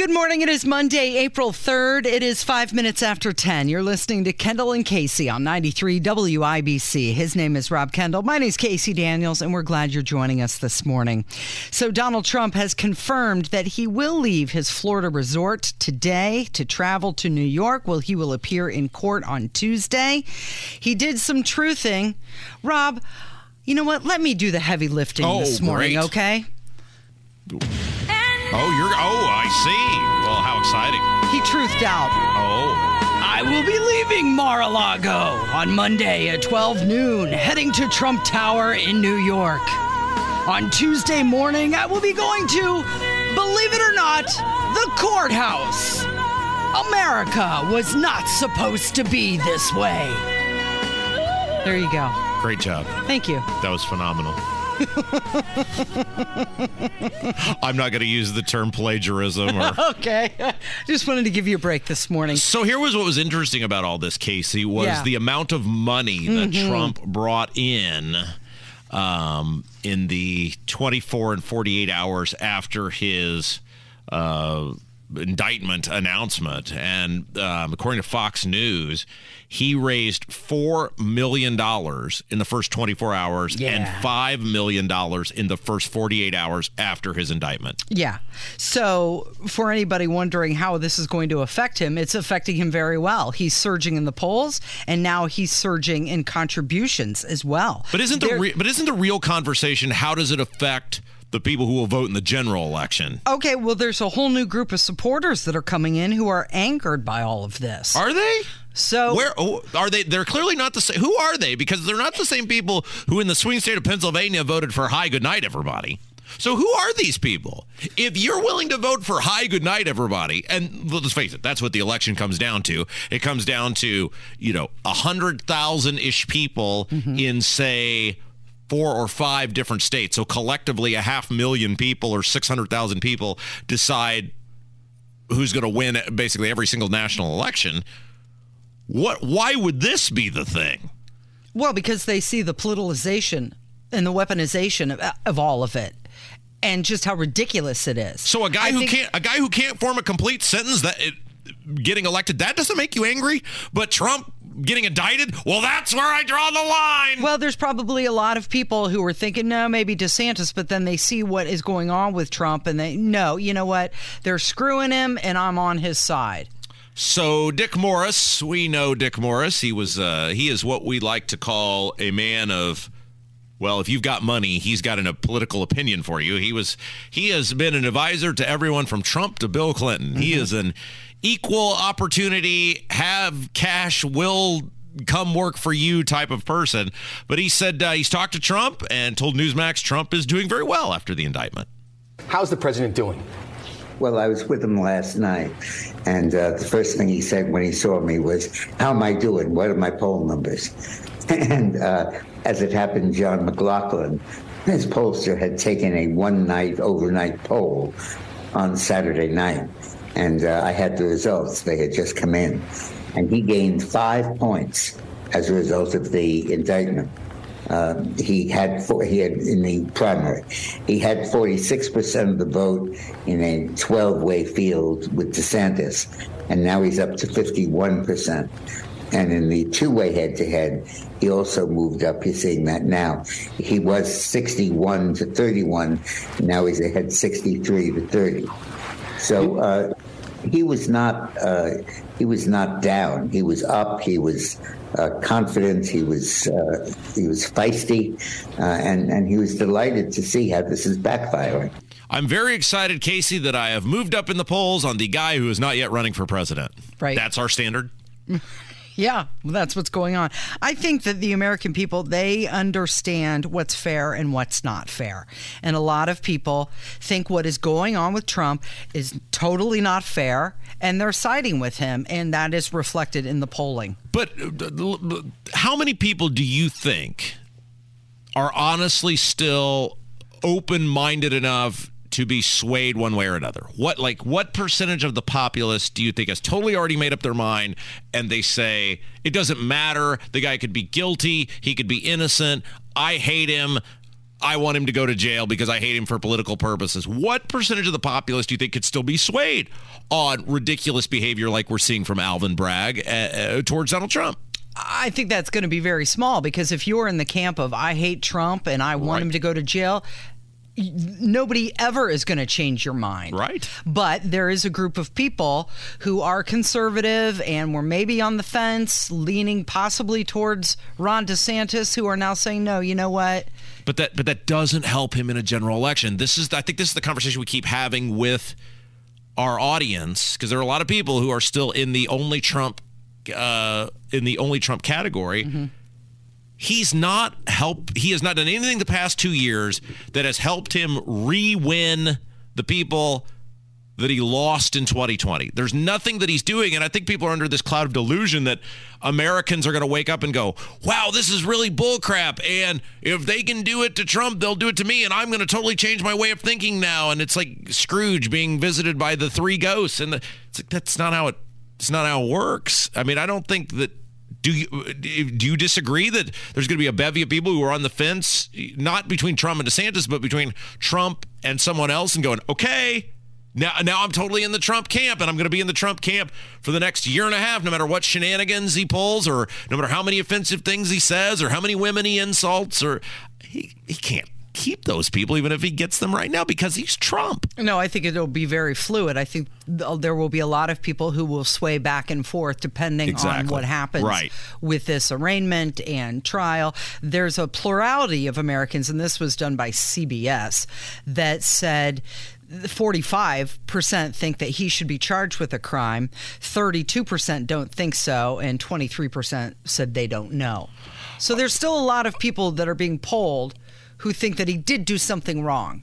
Good morning. It is Monday, April 3rd. It is five minutes after 10. You're listening to Kendall and Casey on 93 WIBC. His name is Rob Kendall. My name is Casey Daniels, and we're glad you're joining us this morning. So, Donald Trump has confirmed that he will leave his Florida resort today to travel to New York. Well, he will appear in court on Tuesday. He did some truthing. Rob, you know what? Let me do the heavy lifting Oh, this morning, great. okay? Oh, you're. Oh, I see. Well, how exciting. He truthed out. Oh. I will be leaving Mar-a-Lago on Monday at 12 noon, heading to Trump Tower in New York. On Tuesday morning, I will be going to, believe it or not, the courthouse. America was not supposed to be this way. There you go. Great job. Thank you. That was phenomenal. I'm not going to use the term plagiarism or. Okay. Just wanted to give you a break this morning. So here was what was interesting about all this, Casey, was Yeah. the amount of money that Trump brought in um, in the 24 and 48 hours after his uh, indictment announcement. And um, according to Fox News, he raised $4 million in the first 24 hours Yeah. and $5 million in the first 48 hours after his indictment. Yeah. So, for anybody wondering how this is going to affect him, it's affecting him very well. He's surging in the polls, and now he's surging in contributions as well. But isn't the re- but isn't the real conversation how does it affect the people who will vote in the general election? Okay, well, there's a whole new group of supporters that are coming in who are angered by all of this. Are they? so, Where oh, are they? They're clearly not the same. Who are they? Because they're not the same people who, in the swing state of Pennsylvania, voted for "Hi, good night, everybody." So who are these people? If you're willing to vote for "Hi, good night, everybody," and let's face it, that's what the election comes down to. It comes down to you know a hundred thousand ish people mm-hmm. in say four or five different states. So collectively, a half million people or six hundred thousand people decide who's going to win basically every single national election. What? Why would this be the thing? well, because they see the politicization and the weaponization of, of all of it. And just how ridiculous it is. So a guy I who think- can't a guy who can't form a complete sentence that it, getting elected that doesn't make you angry, but Trump getting indicted, well, that's where I draw the line. Well, there's probably a lot of people who are thinking, no, maybe DeSantis, but then they see what is going on with Trump and they, no, you know what? They're screwing him and I'm on his side. So Dick Morris, we know Dick Morris. He was uh, he is what we like to call a man of well, if you've got money, he's got an, a political opinion for you. He was he has been an advisor to everyone from Trump to Bill Clinton. He is an equal opportunity, have cash, will come work for you type of person. But he said uh, he's talked to Trump and told Newsmax Trump is doing very well after the indictment. How's the president doing? Well, I was with him last night, and uh, the first thing he said when he saw me was, How am I doing? What are my poll numbers? And uh, as it happened, John McLaughlin, his pollster, had taken a one night overnight poll on Saturday night, and uh, I had the results. They had just come in. And he gained five points as a result of the indictment. Uh, he had he had in the primary. He had 46 percent of the vote in a 12-way field with DeSantis, and now he's up to 51 percent. And in the two-way head-to-head, he also moved up. You're seeing that now. He was 61 to 31. Now he's ahead 63 to 30. So uh, he was not uh, he was not down. He was up. He was uh, confident. He was uh, he was feisty, uh, and and he was delighted to see how this is backfiring. I'm very excited, Casey, that I have moved up in the polls on the guy who is not yet running for president. Right. That's our standard. Yeah, well, that's what's going on. I think that the American people, they understand what's fair and what's not fair. And a lot of people think what is going on with Trump is totally not fair and they're siding with him. And that is reflected in the polling. But uh, how many people do you think are honestly still open minded enough to be swayed one way or another? What like what percentage of the populace do you think has totally already made up their mind and they say it doesn't matter, the guy could be guilty, he could be innocent, I hate him, I want him to go to jail because I hate him for political purposes. What percentage of the populace do you think could still be swayed on ridiculous behavior like we're seeing from Alvin Bragg uh, uh, towards Donald Trump? I think that's going to be very small because if you're in the camp of I hate Trump and I want Right. him to go to jail, nobody ever is going to change your mind. Right. But there is a group of people who are conservative and were maybe on the fence, leaning possibly towards Ron DeSantis, who are now saying, no, you know what? But that but that doesn't help him in a general election. This is I think this is the conversation we keep having with our audience because there are a lot of people who are still in the only Trump uh, in the only Trump category. He's not help. He has not done anything the past two years that has helped him re-win the people that he lost in 2020. There's nothing that he's doing. And I think people are under this cloud of delusion that Americans are going to wake up and go, wow, this is really bullcrap. And if they can do it to Trump, they'll do it to me. And I'm going to totally change my way of thinking now. And it's like Scrooge being visited by the three ghosts. And the, it's like, that's not how it, it's not how it works. I mean, I don't think that do you do you disagree that there's going to be a bevy of people who are on the fence, not between Trump and DeSantis, but between Trump and someone else, and going, okay, now now I'm totally in the Trump camp, and I'm going to be in the Trump camp for the next year and a half, no matter what shenanigans he pulls, or no matter how many offensive things he says, or how many women he insults, or he he can't keep those people even if he gets them right now because he's Trump. No, I think it'll be very fluid. I think uh, there will be a lot of people who will sway back and forth depending on what happens Right. with this arraignment and trial. There's a plurality of Americans, and this was done by CBS, that said 45% think that he should be charged with a crime, 32% don't think so, and 23% said they don't know. So there's still a lot of people that are being polled who think that he did do something wrong.